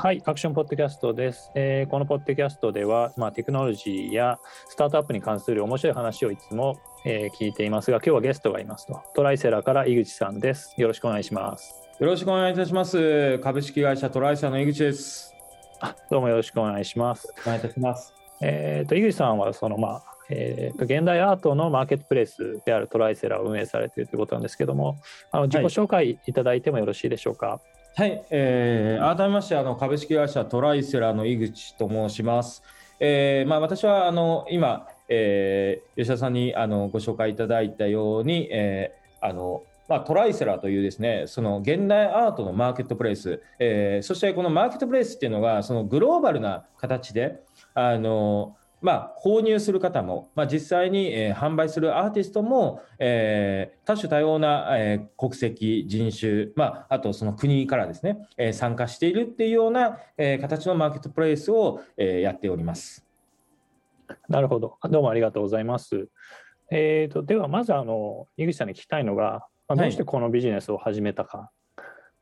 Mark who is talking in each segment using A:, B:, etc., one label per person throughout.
A: はい、アクションポッドキャストです。えーこのポッドキャストでは、まあ、テクノロジーやスタートアップに関する面白い話をいつも、えー聞いていますが、今日はゲストがいますと。トライセラから井口さんです。よろしくお願いします。
B: よろしくお願いいたします。株式会社トライサーの井口です。
A: あどうもよろしくお願いします。
B: お願いいたします。
A: えーと井口さんはその、まあえーと現代アートのマーケットプレイスであるトライセラを運営されているということなんですけども、あの自己紹介いただいてもよろしいでしょうか？
B: はい、はいえー改めましてあの株式会社トライセラの井口と申します。えーまあ、私はあの今、えー吉田さんにあのご紹介いただいたように、えーあのまあ、トライセラというですねその現代アートのマーケットプレイス、えーそしてこのマーケットプレイスっていうのがそのグローバルな形であのまあ、購入する方も、まあ、実際に、えー販売するアーティストも、えー多種多様な、えー国籍、人種、まあ、あとその国からですね、えー参加しているっていうような、えー形のマーケットプレイスを、えーやっております。
A: なるほど。どうもありがとうございます。えー、とではまずあの井口さんに聞きたいのが、まあどうしてこのビジネスを始めたか、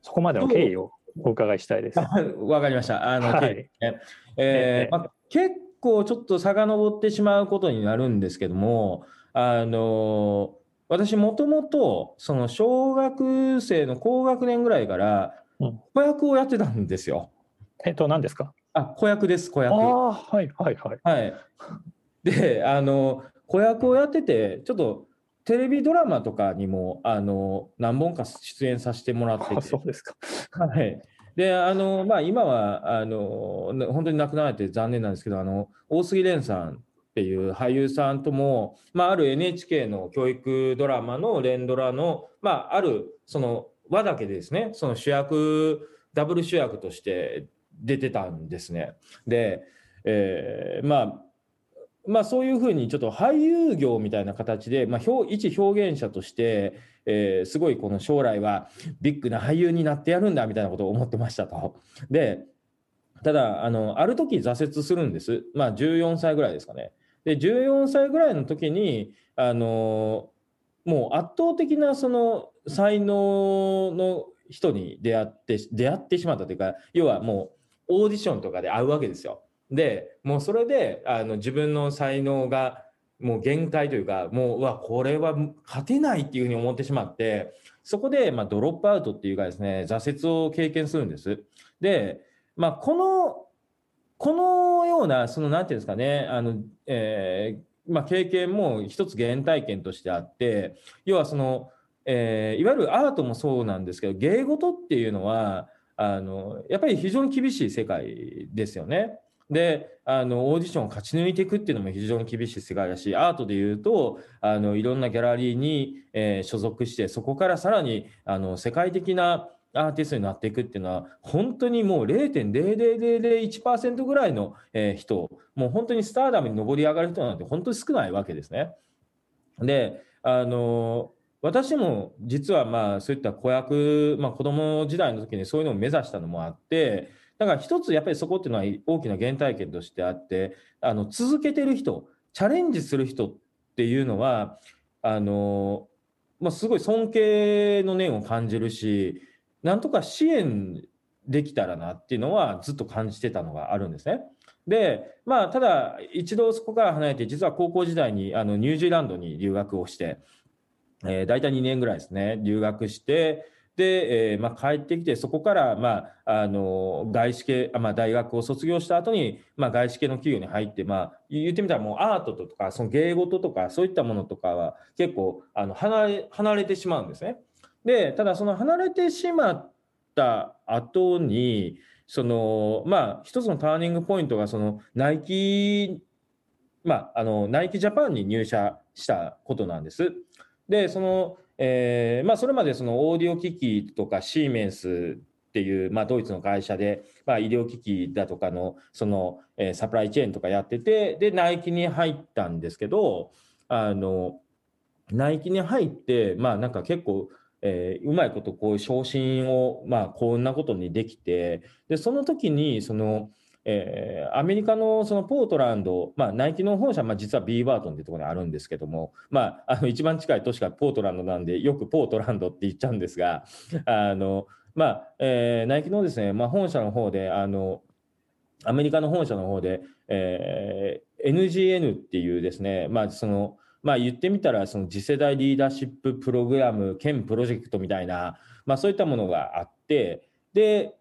A: そこまでの経緯をお伺いしたいです。
B: わかりました。あの、
A: はい
B: ねえーまあ、結構ちょっと遡ってしまうことになるんですけども、あの私もともとその小学生の高学年ぐらいから
A: うん
B: 子役をやってたんですよ。
A: えっと何ですか？
B: あ、子役です、子
A: あ
B: 役。
A: あはいはいはい。
B: はい。で、あの子役をやってて、ちょっとテレビドラマとかにもあの何本か出演させてもらって
A: あ
B: て。
A: そうですか。
B: はい。で、あの、まあ、今は、あの、本当に亡くなられて残念なんですけど、あの、大杉蓮さんっていう俳優さんとも、まあ、ある NHK の教育ドラマの連ドラの、まあ、ある、その、和だけでですね、その主役、ダブル主役として出てたんですね。で、えーまあ、まあ、そういうふうにちょっと俳優業みたいな形で、まあ、表一表現者として、えーすごいこの将来はビッグな俳優になってやるんだみたいなことを思ってましたと。で、ただ、あの、ある時挫折するんです。まあ、14歳ぐらいですかね。で、14歳ぐらいの時に、あの、もう圧倒的なその才能の人に出会って、出会ってしまったというか、要はもうオーディションとかで会うわけですよ。で、もうそれで、あの、自分の才能がもう限界というか、もう、うわ、これは勝てないっていうふうに思ってしまって、そこで、まあ、ドロップアウトっていうかですね、挫折を経験するんです。で、まあ、この、このような、その、なんていうんですかね、あの、えーまあ、経験も一つ原体験としてあって、要はその、えーいわゆるアートもそうなんですけど、芸事っていうのは、あの、やっぱり非常に厳しい世界ですよね。で、あの、オーディションを勝ち抜いていくっていうのも非常に厳しい世界だし、アートで言うと、あの、いろんなギャラリーに、えー所属して、そこからさらに、あの、世界的なアーティストになっていくっていうのは、本当にもう0.00001%ぐらいの、えー人、もう本当にスターダムに上り上がる人なんて本当に少ないわけですね。で、あの、私も実はまあそういった子役、まあ子供時代の時にそういうのを目指したのもあって、だから一つやっぱりそこっていうのは大きな原体験としてあって、あの続けてる人、チャレンジする人っていうのは、あの、まあ、すごい尊敬の念を感じるし、なんとか支援できたらなっていうのはずっと感じてたのがあるんですね。で、まあ、ただ、一度そこから離れて、実は高校時代にあのニュージーランドに留学をして、えー大体2年ぐらいですね、留学して、で、えーまあ、帰ってきて、そこから、まあ、あの外資系、まあ、大学を卒業した後に、まあ、外資系の企業に入って、まあ、言ってみたらもうアートとか、その芸事とか、そういったものとかは結構あの離れ離れてしまうんですね。で、ただその離れてしまった後に、その、まあ、一つのターニングポイントが、その、ナイキ、まあ、あの、ナイキジャパンに入社したことなんです。で、その、えーまあ、それまでそのオーディオ機器とかシーメンスっていう、まあ、ドイツの会社で、まあ、医療機器だとかの、その、えーサプライチェーンとかやってて、で、ナイキに入ったんですけど、あの、ナイキに入って、まあ、なんか結構、えーうまいことこういう昇進を、まあ、こんなことにできて、で、その時に、その、えーアメリカのそのポートランド、まあ、ナイキの本社、まあ、実はビーバートンっていうところにあるんですけども、まあ、あの一番近い都市がポートランドなんで、よくポートランドって言っちゃうんですが、あのまあえーナイキのですね、まあ、本社の方であのアメリカの本社の方で、えー NGN っていうですね、まあそのまあ、言ってみたらその次世代リーダーシッププログラム兼プロジェクトみたいな、まあ、そういったものがあってで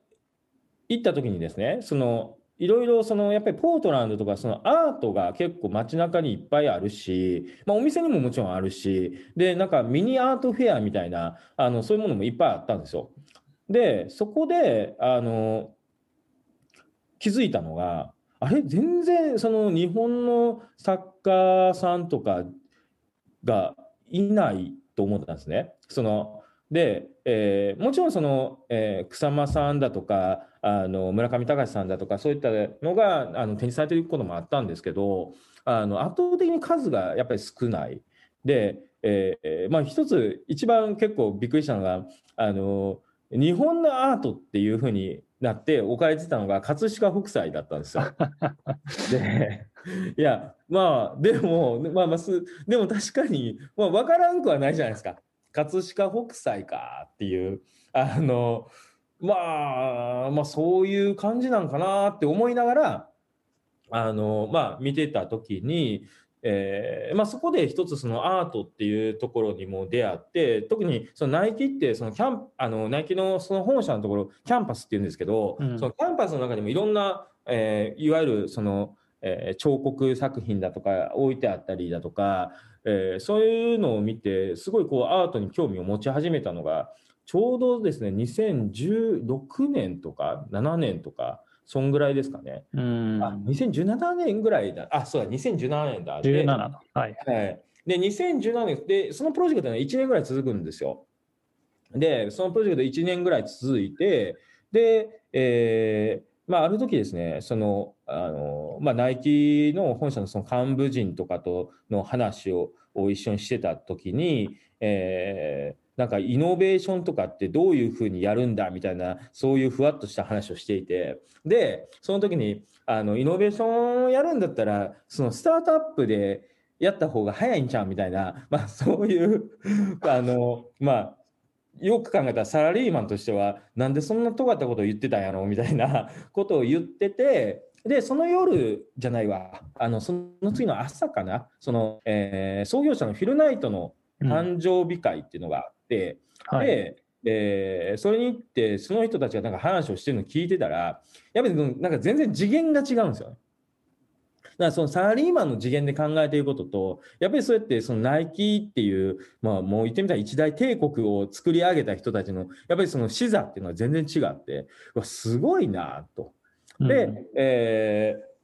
B: 行った時にですねそのいろいろそのやっぱりポートランドとかそのアートが結構街中にいっぱいあるし、まあ、お店にももちろんあるしでなんかミニアートフェアみたいなあのそういうものもいっぱいあったんですよ。でそこであの気づいたのがあれ？全然その日本の作家さんとかがいないと思ったんですね。そので、えーもちろんその、えー草間さんだとかあの村上隆さんだとかそういったのがあの展示されていることもあったんですけどあの圧倒的に数がやっぱり少ない。で、えーまあ、一つ一番結構びっくりしたのがあの日本のアートっていうふうになって置かれてたのが葛飾北斎だったんですよ。でいやまあでもまあまあすでも確かに、まあ、分からんくはないじゃないですか葛飾北斎かっていうあのまあまあそういう感じなんかなって思いながらあのまあ見てた時に、えーまあ、そこで一つそのアートっていうところにも出会って特にそのナイキってそのキャンあのナイキのその本社のところキャンパスっていうんですけど、
A: うん。
B: そのキャンパスの中にもいろんな、えーいわゆるその、えー彫刻作品だとか置いてあったりだとか、えーそういうのを見てすごいこうアートに興味を持ち始めたのがちょうどですね2016年とか7年とかそんぐらいですかね。
A: うん
B: あ2017年ぐらいだ。あ、そうだ、2017年だ。で
A: 17のはい
B: はい。で、2017年、で、そのプロジェクトは1年ぐらい続くんですよ。で、そのプロジェクト1年ぐらい続いて、で、えーまあ、ある時ですね、その、あの、まあ、ナイキの本社のその幹部陣とかとの話を一緒にしてた時に、えーなんかイノベーションとかってどういうふうにやるんだみたいな、そういうふわっとした話をしていて、で、その時に、あの、イノベーションをやるんだったら、そのスタートアップでやった方が早いんちゃうみたいな、まあそういう、あの、まあ、よく考えたらサラリーマンとしては、なんでそんな尖ったことを言ってたんやろみたいなことを言ってて、で、その夜じゃないわ、あの、その次の朝かな、その、えー創業者のフィルナイトの
A: うん
B: 誕生日会っていうのがあって、
A: はい
B: で、えーそれに行って、その人たちがなんか話をしてるのを聞いてたら、やっぱりなんか全然次元が違うんですよね。だからそのサラリーマンの次元で考えていることと、やっぱりそうやってそのナイキっていう、まあもう言ってみたら一大帝国を作り上げた人たちの、やっぱりその視座っていうのは全然違って、うわすごいなと。で、
A: うん。
B: えー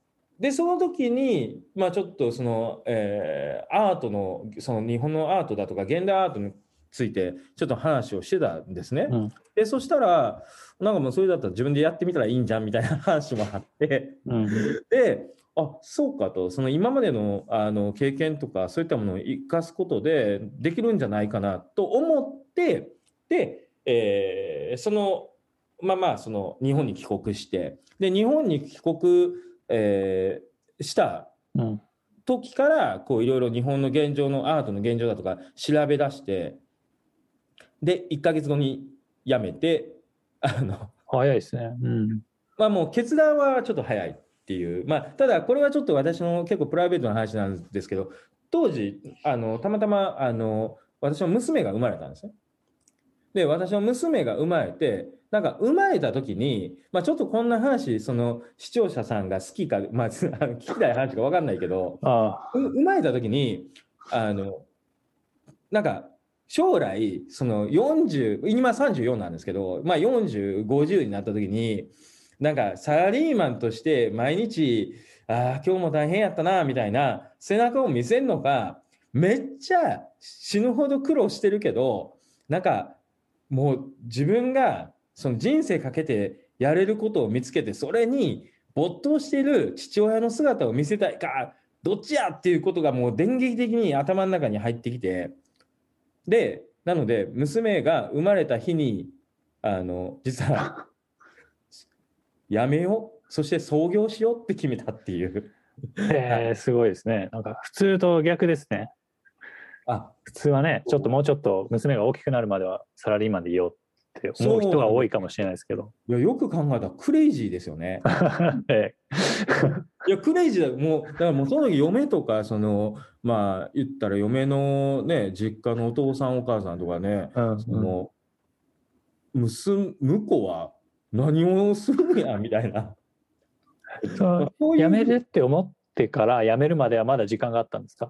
B: でその時に、まあ、ちょっとその、えーアートのその日本のアートだとか現代アートについてちょっと話をしてたんですね。
A: うん。
B: でそしたらなんかもうそれだったら自分でやってみたらいいんじゃんみたいな話もあって。
A: うん。
B: であそうかと。その今までのあの経験とかそういったものを生かすことでできるんじゃないかなと思ってで、えーそのまあまあその日本に帰国してで日本に帰国、えーした
A: うん
B: 時からこういろいろ日本の現状のアートの現状だとか調べ出してで1ヶ月後に辞めて あの
A: 早いですね。うん
B: まあもう決断はちょっと早いっていう、まあ、ただこれはちょっと私の結構プライベートな話なんですけど、当時、あのたまたまあの私の娘が生まれたんですね。で、私の娘が生まれて、なんか生まれた時に、まあ、ちょっとこんな話、その視聴者さんが好きか、まあ、聞きたい話か分かんないけど、
A: あ
B: う生まれた時にあのなんか将来その40今34なんですけど、まあ、4050になった時になんかサラリーマンとして毎日ああ今日も大変やったなみたいな背中を見せるのかめっちゃ死ぬほど苦労してるけどなんかもう自分がその人生かけてやれることを見つけてそれに没頭している父親の姿を見せたいかどっちやっていうことがもう電撃的に頭の中に入ってきてでなので娘が生まれた日にあの実はやめようそして創業しようって決めたっていう
A: あ、へえすごいですね。なんか普通と逆ですね。
B: あ
A: 普通はね、ちょっともうちょっと娘が大きくなるまではサラリーマンでいようっって思う人が多いかもしれないですけど。
B: いやよく考えたらクレイジーですよね。
A: ええ
B: いやクレイジーだもうだからもうその時嫁とかそのまあ言ったら嫁のね実家のお父さんお母さんとかね、
A: うん
B: その娘向こうは何をするんやみたいな。
A: そう
B: こういう
A: 辞めるって思ってから辞めるまではまだ時間があったんですか？
B: い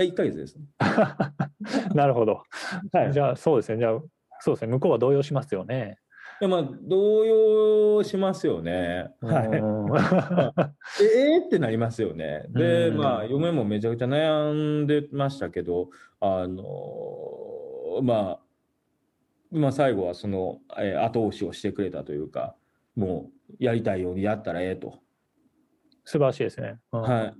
B: や1ヶ月です。
A: なるほど。
B: はい。
A: じゃあそうですね。じゃあそうですね。向こうは動揺しますよね。
B: いやまあ動揺しますよね。はい。
A: うん
B: えーってなりますよね。で、
A: うん
B: まあ、嫁もめちゃくちゃ悩んでましたけど、あのまあ、まあ、最後はその、えー後押しをしてくれたというか、もうやりたいようにやったらええと。
A: 素晴らしいですね。うん
B: は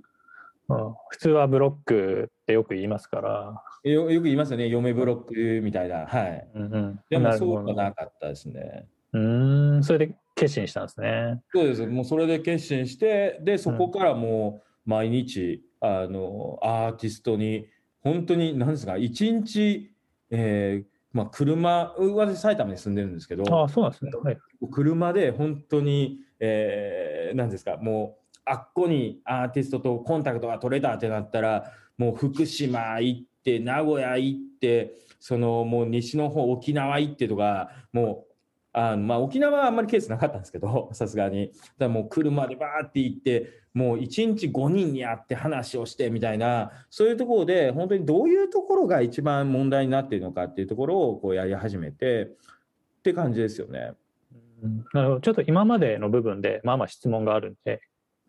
A: うん普通はブロックってよく言いますから。
B: い。よよく言いますよね、嫁ブロックみたいな。はい。
A: うんうん
B: でもそうはなかったですね。
A: うーん、それで決心したんですね。
B: そうです。もうそれで決心して、で、そこからもう毎日、あの、アーティストに、本当に、なんですか、一日、えーまあ、車、私埼玉に住んでるんですけど、
A: ああ、そうなんですね。はい。
B: 車で本当に、えー、なんですか、もう、あっこにアーティストとコンタクトが取れたってなったら、もう福島行って、名古屋行って、そのもう西の方、沖縄行ってとか、もう、あのまあ、沖縄はあんまりケースなかったんですけど、さすがに。だもう車でバーって行って、もう1日5人に会って話をしてみたいな、そういうところで、本当にどういうところが一番問題になっているのかっていうところをこうやり始めてって感じですよね。
A: なるほどちょっと今までの部分で、まあまあ質問があるんで、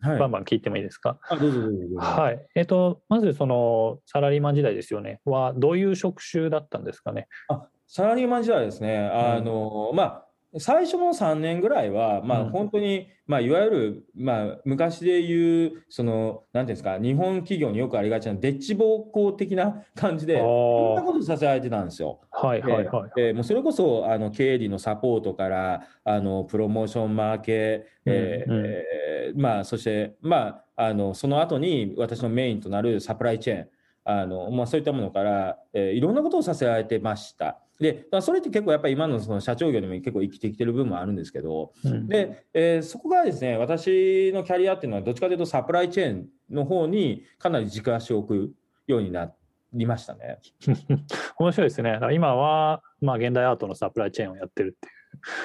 B: はい。
A: バンバン聞いてもいいですか？
B: あどうぞどうぞどうぞ。
A: はい。えっと、まずそのサラリーマン時代ですよね。は、どういう職種だったんですかね？
B: あサラリーマン時代ですね、あのまあ、最初の3年ぐらいは、まあ、
A: うん
B: 本当に、まあ、いわゆる、まあ、昔で言う、その、なんていうんですか、日本企業によくありがちな、デッチ暴行的な感じで、いろんなことさせられてたんですよ。
A: はいはいはい。
B: えーもうそれこそあの経理のサポートからあのプロモーションマーケ、えー
A: うんうん
B: えーまあ、そして、まあ、あのその後に私のメインとなるサプライチェーンあの、まあ、そういったものから、えーいろんなことをさせられてました。でまあそれって結構やっぱり今のその社長業にも結構生きてきてる部分もあるんですけど、
A: うん
B: で、えーそこがですね、私のキャリアっていうのは、どっちかというとサプライチェーンの方にかなり軸足を置くようになりましたね。
A: 面白いですね。今は、まあ、現代アートのサプライチェーンをやってるっていう。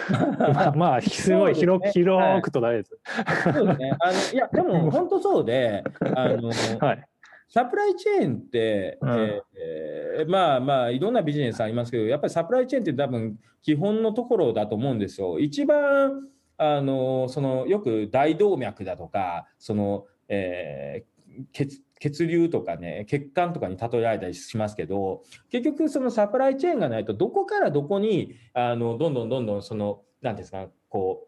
A: まあまあ、すごい広く、
B: ねはい
A: 広くと大です。
B: そうですね。あのいや、でも 本当そうで、あの
A: はい。
B: サプライチェーンって、
A: うん
B: えーえーまあまあ、いろんなビジネスありますけど、やっぱりサプライチェーンって多分基本のところだと思うんですよ。一番、あのそのよく大動脈だとか、その、えー血血流とかね、血管とかに例えられたりしますけど、結局そのサプライチェーンがないと、どこからどこに、あのどんどんどんどんその、なんていうんですか、こう、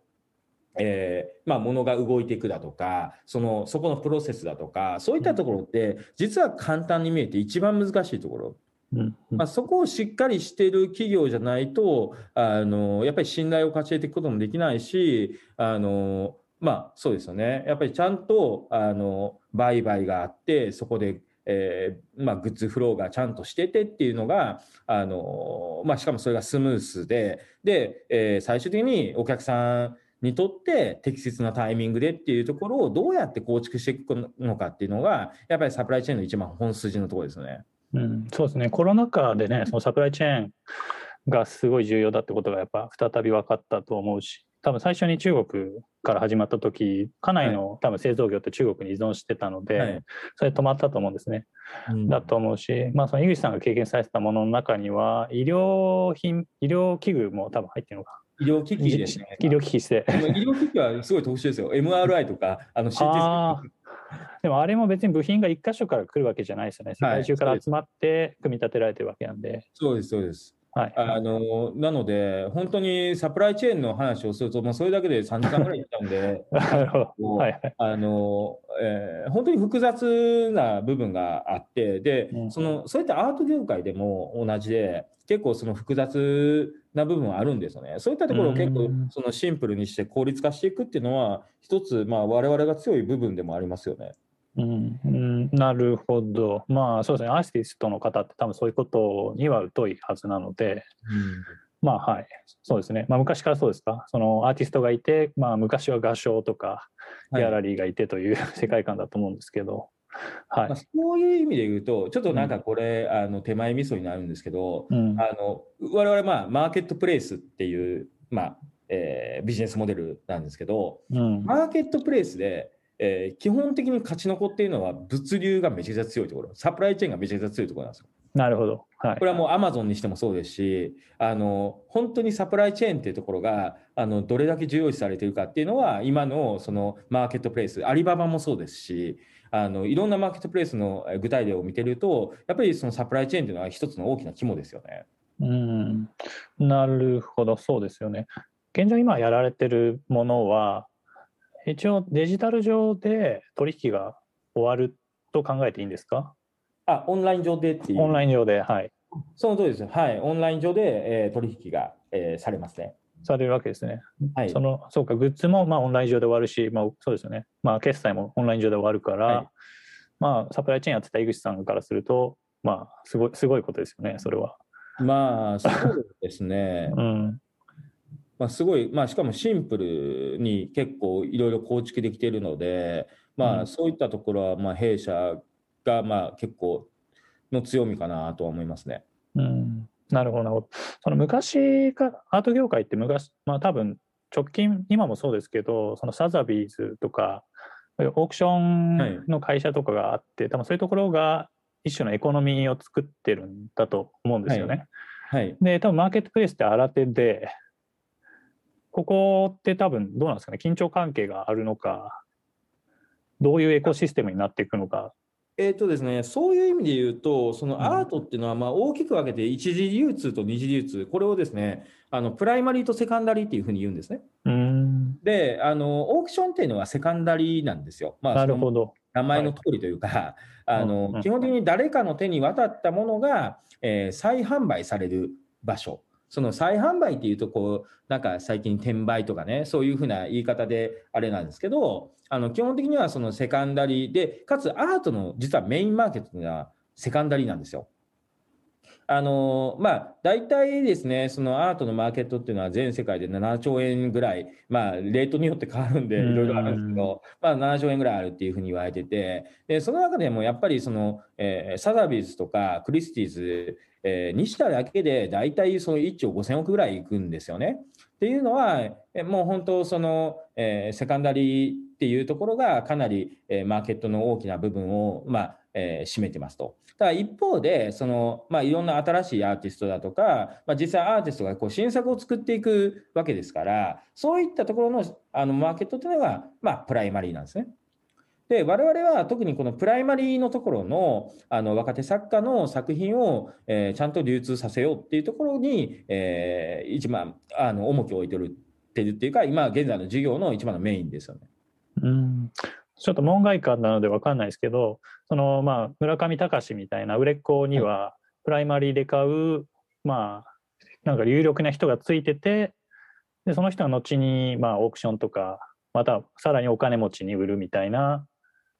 B: えーまあ、物が動いていくだとかそのそこのプロセスだとかそういったところって実は簡単に見えて一番難しいところ、
A: うんうん。
B: まあ、そこをしっかりしている企業じゃないとあのやっぱり信頼を勝ち得ていくこともできないしあのまあそうですよね。やっぱりちゃんとあの売買があってそこでえーまあ、グッズフローがちゃんとしててっていうのが、あのまあ、しかもそれがスムースでで、えー最終的にお客さんにとって適切なタイミングでっていうところをどうやって構築していくのかっていうのがやっぱりサプライチェーンの一番本筋のところですね。
A: うん、そうですね、コロナ禍でね、そのサプライチェーンがすごい重要だってことがやっぱ再び分かったと思うし、多分最初に中国から始まった時かなりの、多分製造業って中国に依存してたので、
B: はい
A: それ止まったと思うんですね。だと思うし、まあ、その井口さんが経験されてたものの中には、医療品、医療器具も多分入ってるのか。
B: 医療機器ですね。
A: 医療機器して。
B: 医療機器はすごい特殊ですよ。MRI とか、あの CT
A: でもあれも別に部品が一箇所から来るわけじゃないですよね。世界中から集まって組み立てられてるわけなんで。
B: そうです、そうです。
A: はい。
B: あのなので、本当にサプライチェーンの話をすると、もうそれだけで3時間ぐらいいっちゃうんで。あのえー本当に複雑な部分があって、で
A: うん
B: そのそういったアート業界でも同じで、結構その複雑な部分はあるんですよね。そういったところを結構
A: うん
B: そのシンプルにして効率化していくっていうのは、一つ、まあ、我々が強い部分でもありますよね。
A: うんうん、なるほど。まあそうですね、アーティストの方って多分そういうことには疎いはずなので、まあはい、そうですね。まあ昔からそうですか？そのアーティストがいて、まあ昔は画商とかギャラリーがいてという 世界観だと思うんですけど、はい。
B: まあ、そういう意味で言うと、ちょっとなんかこれ、あの手前味噌になるんですけど、
A: うん、
B: あの我々まあマーケットプレイスっていう、まあえービジネスモデルなんですけど、
A: うん、
B: マーケットプレイスで、えー基本的に勝ち残っているのは物流がめちゃくちゃ強いところ、サプライチェーンがめちゃくちゃ強いところなんですよ。
A: なるほど。はい
B: こ。れはもうアマゾンにしてもそうですし、あの本当にサプライチェーンっていうところがあのどれだけ重要視されているかっていうのは、今のそのマーケットプレイス、アリババもそうですし、あのいろんなマーケットプレイスのえー具体例を見てると、やっぱりそのサプライチェーンっていうのは一つの大きな肝ですよね。
A: うん、なるほど、そうですよね。現状今やられてるものは、一応デジタル上で取引が終わると考えていいんですか？
B: あ、オンライン上でっていう。
A: オンライン上で、はい。
B: その通りです。はい。オンライン上で、えー取引が、えーされますね。
A: されるわけですね。
B: はい。
A: そのそうか、グッズもまあオンライン上で終わるし、まあ、そうですよね。まあ、決済もオンライン上で終わるから、
B: はい
A: まあ、サプライチェーンやってた井口さんからすると、まあ、すごい、すごいことですよね、それは。
B: まあ、そうですね。
A: うん。
B: まあ、すごい、まあ、しかもシンプルに結構いろいろ構築できているので、まあ、
A: うん
B: そういったところは、まあ、弊社が、まあ、結構の強みかなとは思いますね。
A: うん、なるほど、なるほど。その昔か、アート業界って昔、まあ多分直近、今もそうですけど、そのサザビーズとか、オークションの会社とかがあって、多分そういうところが一種のエコノミーを作ってるんだと思うんですよね。
B: はい。
A: で、多分マーケットプレイスって新手で、ここって多分どうなんですかね、緊張関係があるのか、どういうエコシステムになっていくのか。
B: えーとですね、そういう意味で言うと、その
A: ん
B: アートっていうのはまあ大きく分けて一次流通と二次流通、これをですね、あのプライマリーとセカンダリーっていうふうに言うんですね。
A: うん、
B: で、あのオークションっていうのはセカンダリーなんですよ。まあ、
A: なるほど。
B: 名前の通りというか、あ
A: うんうん
B: の基本的に誰かの手に渡ったものが、えー再販売される場所。その再販売っていうとこうなんか最近転売とかねそういうふうな言い方であれなんですけどあの基本的にはそのセカンダリーでかつアートの実はメインマーケットがセカンダリーなんですよ。あのまあ、大体ですね、そのアートのマーケットっていうのは全世界で7兆円ぐらい、まあ、レートによって変わるんで、
A: うん
B: いろいろあるんですけど、まあ、7兆円ぐらいあるっていうふうに言われてて、でその中でもやっぱりその、えーサザビーズとかクリスティーズ、えーにしただけで大体その1兆5000億ぐらいいくんですよね。っていうのは、もう本当その、えーセカンダリーっていうところがかなり、えーマーケットの大きな部分を、まあえー占めてますと。ただ一方でその、まあ、いろんな新しいアーティストだとか、まあ、実際アーティストがこう新作を作っていくわけですからそういったところのあのマーケットというのが、まあ、プライマリーなんですね。で我々は特にこのプライマリーのところのあの若手作家の作品を、えーちゃんと流通させようっていうところに、えー一番あの重きを置いてるってるっていうか今現在の事業の一番のメインですよね。
A: うんちょっと門外漢なので分かんないですけど、そのまあ村上隆みたいな売れっ子には、プライマリーで買う、まあ、なんか有力な人がついてて、でその人が後にまあオークションとか、またさらにお金持ちに売るみたいな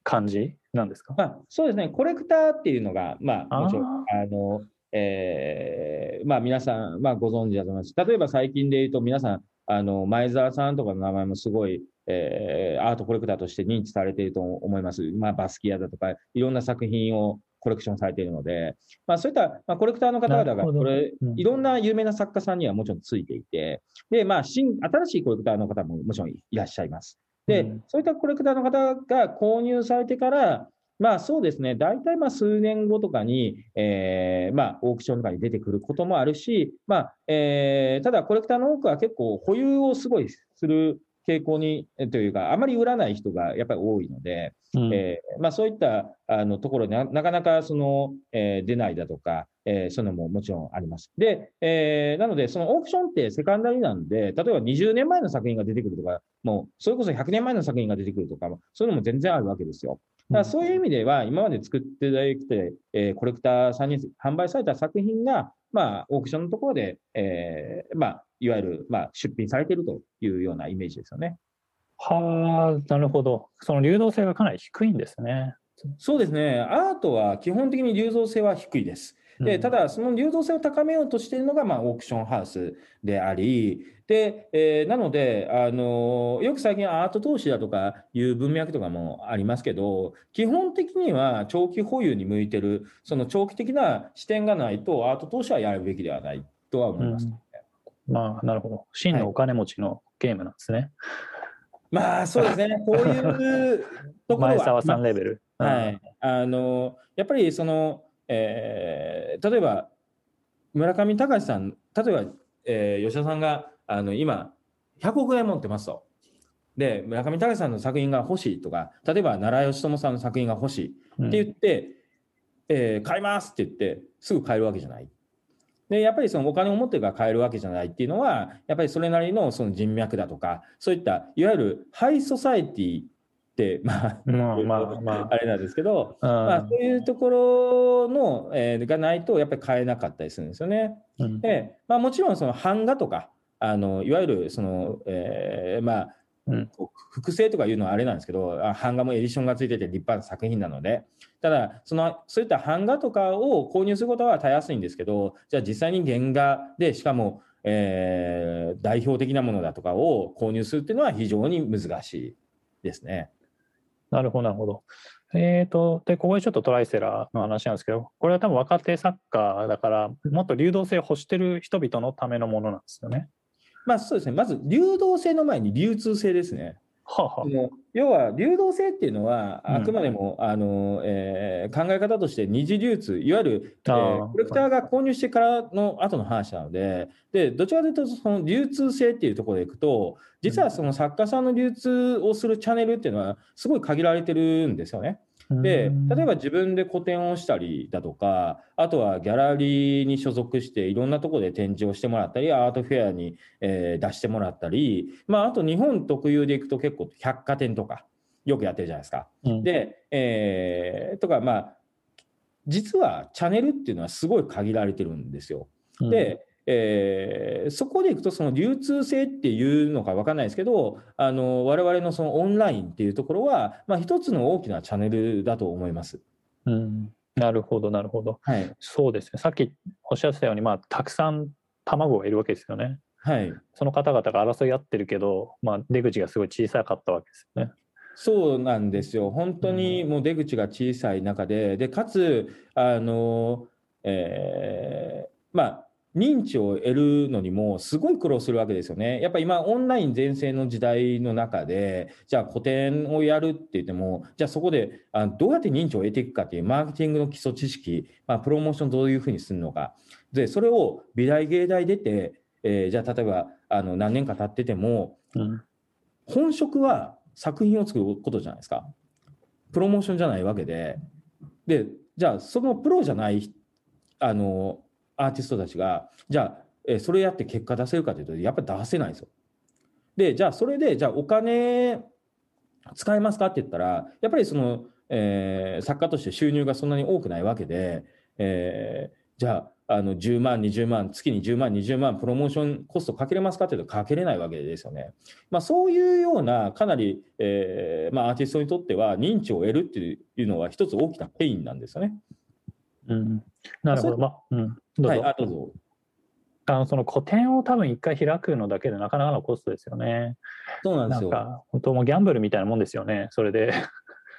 A: 感じなんですか？
B: まあ、そうですね、コレクターっていうのが、まあ、もちろん、
A: あ
B: あの、えーまあ、皆さん、まあ、ご存知だと思います。例えば最近で言うと、皆さん、あの、前澤さんとかの名前もすごい、えーアートコレクターとして認知されていると思います。まあ、バスキアだとか、いろんな作品をコレクションされているので、まあ、そういった、まあ、コレクターの方々が、これ、
A: うん。
B: いろんな有名な作家さんにはもちろんついていて、で、まあ、新、新しいコレクターの方ももちろんいらっしゃいます。で、
A: うん。
B: そういったコレクターの方が購入されてから、まあそうですね、大体まあ数年後とかに、えーまあ、オークションとかに出てくることもあるし、まあえーただコレクターの多くは結構保有をすごいする傾向にえというか、あまり売らない人がやっぱり多いので、
A: うん
B: えーまあ、そういったあのところにななかなかその、えー出ないだとか、えーそういうのももちろんあります。で、えーなので、そのオークションってセカンダリなんで、例えば20年前の作品が出てくるとか、もうそれこそ100年前の作品が出てくるとか、そういうのも全然あるわけですよ。だからそういう意味では、今まで作っていただいて、えーコレクターさんに販売された作品が、まあ、オークションのところで、えーまあ、いわゆる、まあ、出品されているというようなイメージですよね。
A: はあ、なるほど。その流動性がかなり低いんですね。
B: そうですね、アートは基本的に流動性は低いです。で、
A: うん
B: ただ、その流動性を高めようとしているのが、まあ、オークションハウスであり、で、えーなので、あのよく最近アート投資だとかいう文脈とかもありますけど、基本的には長期保有に向いてる、その長期的な視点がないと、アート投資はやるべきではないとは思います。
A: うんまあ、なるほど。真のお金持ちのゲームなんですね。
B: まあ、そうですね、こういうところは。
A: 前澤さんレベル。
B: はい、あのやっぱりその、えー例えば村上隆さん、例えば、えー吉田さんがあの今、100億円持ってますと。で、村上隆さんの作品が欲しいとか、例えば奈良義朝さんの作品が欲しい
A: うん
B: って言って、えー買いますって言って、すぐ買えるわけじゃない。で、やっぱりそのお金を持ってるから買えるわけじゃないっていうのは、やっぱりそれなりのその人脈だとか、そういったいわゆるハイソサエティって、まあ、
A: まあ まあま
B: あれなんですけど、
A: あ。
B: まあ、そういうところの、えーがないと、やっぱり買えなかったりするんですよね。
A: うん
B: で、まあ、もちろんその版画とか、あのいわゆるその、えーまあ、
A: うん
B: 複製とかいうのはあれなんですけど、あ版画もエディションがついてて立派な作品なので、ただその、そういった版画とかを購入することはたやすいんですけど、じゃあ実際に原画で、しかも、えー代表的なものだとかを購入するっていうのは非常に難しいですね。
A: なるほど、なるほど。えーと、で、ここでちょっとトライセラーの話なんですけど、これは多分若手作家だから、もっと流動性を欲してる人々のためのものなんですよね。
B: まあそうですね、まず流動性の前に流通性ですね。
A: はあ、は
B: 要は流動性っていうのは、
A: うん
B: あくまでも、あのえー考え方として二次流通、いわゆる、えーコレクターが購入してからの後の話なので、でどちらかというと、その流通性っていうところでいくと、実はその作家さんの流通をするチャンネルっていうのは、すごい限られてるんですよね。で
A: うん
B: 例えば自分で個展をしたりだとか、あとはギャラリーに所属して、いろんなところで展示をしてもらったり、アートフェアに、えー出してもらったり、まあ、あと日本特有でいくと結構百貨店とか、よくやってるじゃないですか。
A: うん
B: で、えーとか、まあ、実はチャンネルっていうのはすごい限られてるんですよ。で、えーそこでいくと、その流通性っていうのか分かんないですけど、あの我々のそのオンラインっていうところは、まあ、一つの大きなチャンネルだと思います。
A: うんなるほど、なるほど。
B: はい。
A: そうですね。さっきおっしゃってたように、まあ、たくさん卵がいるわけですよね。
B: はい。
A: その方々が争い合ってるけど、まあ、出口がすごい小さかったわけですよね。
B: そうなんですよ。本当にもう出口が小さい中で、で、かつ、あの、えーまあ、認知を得るのにもすごい苦労するわけですよね。やっぱり今、オンライン全盛の時代の中で、じゃあ個展をやるって言っても、じゃあそこであどうやって認知を得ていくかっていうマーケティングの基礎知識、まあ、プロモーションどういうふうにするのか。で、それを美大芸大出て、えーじゃあ例えばあの何年か経ってても、
A: うん
B: 本職は作品を作ることじゃないですか。プロモーションじゃないわけで。で、じゃあそのプロじゃないあのアーティストたちが、じゃあ、えそれやって結果出せるかというと、やっぱり出せないんですよ。で、じゃあそれで、じゃあお金使えますかって言ったら、やっぱりその、えー作家として収入がそんなに多くないわけで、えーじゃあ、あの10万、20万、月に10万、20万、プロモーションコストかけれますかっていうと、かけれないわけですよね。まあ、そういうような、かなり、えーまあ、アーティストにとっては、認知を得るっていうのは、一つ大きな pain なんですよね。
A: うん、なるほど。まあ、うん、どうぞ。
B: はい、あどうぞ。
A: あのその個展を多分一回開くのだけでなかなかのコストですよね。
B: そうなんですよ。
A: なんか、本当もうギャンブルみたいなもんですよね。それで。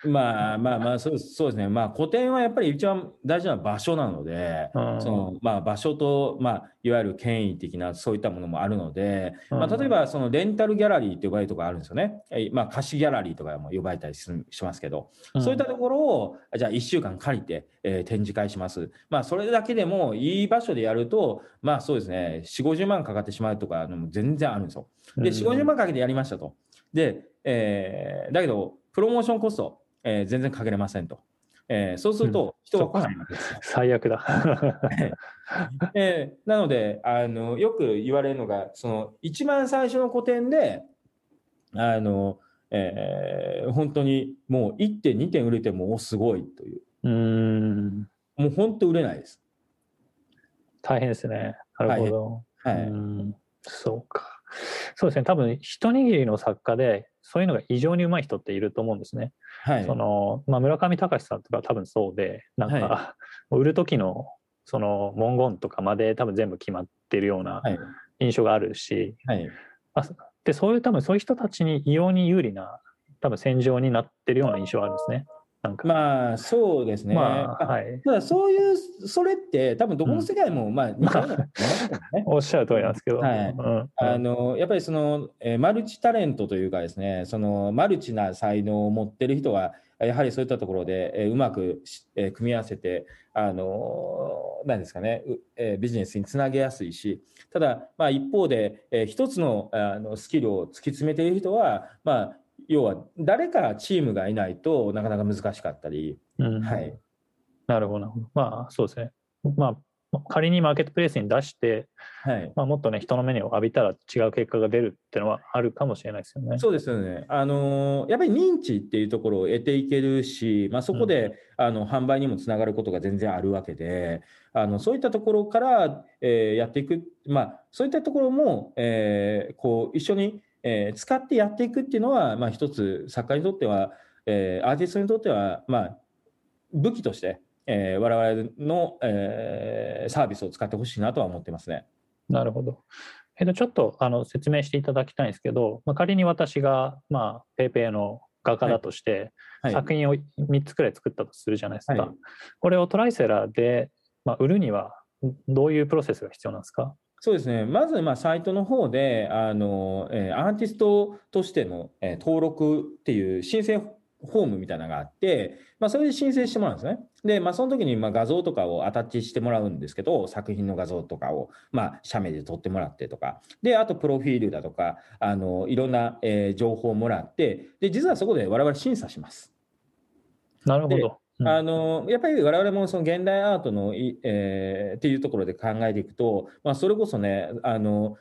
B: まあまあまあそうです、そうですね。まあ、個展はやっぱり一番大事な場所なので、
A: うん
B: そのまあ、場所と、まあ、いわゆる権威的なそういったものもあるので、
A: うん
B: まあ、例えばそのレンタルギャラリーって呼ばれるところあるんですよね。えまあ、貸しギャラリーとかも呼ばれたりししますけど、そういったところを、じゃあ1週間借りて、えー展示会します。まあ、それだけでもいい場所でやると、まあそうですね、4、50万かかってしまうとかのも全然あるんですよ。で、4、50万かけてやりましたと。で、えーだけど、プロモーションコスト、えー全然かけれませんと。えーそうすると、人が来ないわけですよ。
A: 最悪だ。
B: えーなのであの、よく言われるのが、その一番最初の個展で、あのえー本当にもう1点、2点売れてもおすごいという、
A: うーん、
B: もう本当売れないです。
A: 大変ですね。なるほど。
B: はい、
A: うんそうか。そうですね。多分一握りの作家でそういうのが異常に上手い人っていると思うんですね。
B: はい
A: そのまあ、村上隆さんとか多分そうでなんか、
B: は
A: 売る時のその文言とかまで多分全部決まってるような
B: はい。
A: 印象があるし、
B: はい。
A: あでそういう多分そういう人たちに異様に有利な多分戦場になってるような印象があるんですね。なんか。
B: まあ、そうですね。
A: まあはい、
B: ただそういう、それって、多分どこの世界も、まあ、似た。
A: おっしゃる通りなんですけど、
B: はい。
A: うん。
B: あのやっぱりその、えーマルチタレントというかですね、そのマルチな才能を持ってる人は、やはりそういったところで、えーうまくし、えー組み合わせて、あのなんですかね、うえービジネスにつなげやすいし、ただ、まあ、一方で、えー一つのあのスキルを突き詰めている人は、まあ、要は誰かチームがいないとなかなか難しかったり、
A: うん
B: はい、
A: なるほどなるほど。まあそうですね。まあ仮にマーケットプレイスに出して、
B: はい、
A: まあ、もっとね人の目に浴びたら違う結果が出るっていうのはあるかもしれないですよね。
B: そうですよね。あのやっぱり認知っていうところを得ていけるし、まあ、そこで、あの販売にもつながることが全然あるわけで、あのそういったところから、えーやっていく、まあ、そういったところも、えーこう一緒に、えー使ってやっていくっていうのは、まあ、一つ作家にとっては、えーアーティストにとっては、まあ、武器として、えー我々の、えーサービスを使ってほしいなとは思ってますね。
A: なるほど。えっと、ちょっとあの説明していただきたいんですけど、まあ、仮に私が、まあ、ペイペイの画家だとして、
B: はい、
A: 作品を3つくらい作ったとするじゃないですか。
B: はい
A: これをトライセラーで、まあ、売るにはどういうプロセスが必要なんですか？
B: そうですね。まず、まあ、サイトの方で、あの、えーアーティストとしての、えー登録っていう申請フォームみたいなのがあって、まあ、それで申請してもらうんですね。で、まあ、その時に、まあ、画像とかをアタッチしてもらうんですけど、作品の画像とかを、まあ、写メで撮ってもらってとか、で、あと、プロフィールだとか、あの、いろんな、えー情報をもらって、で、実はそこで我々審査します。
A: なるほど。
B: あのやっぱり我々もその現代アートのい、えーっていうところで考えていくと、まあ、それこそねあの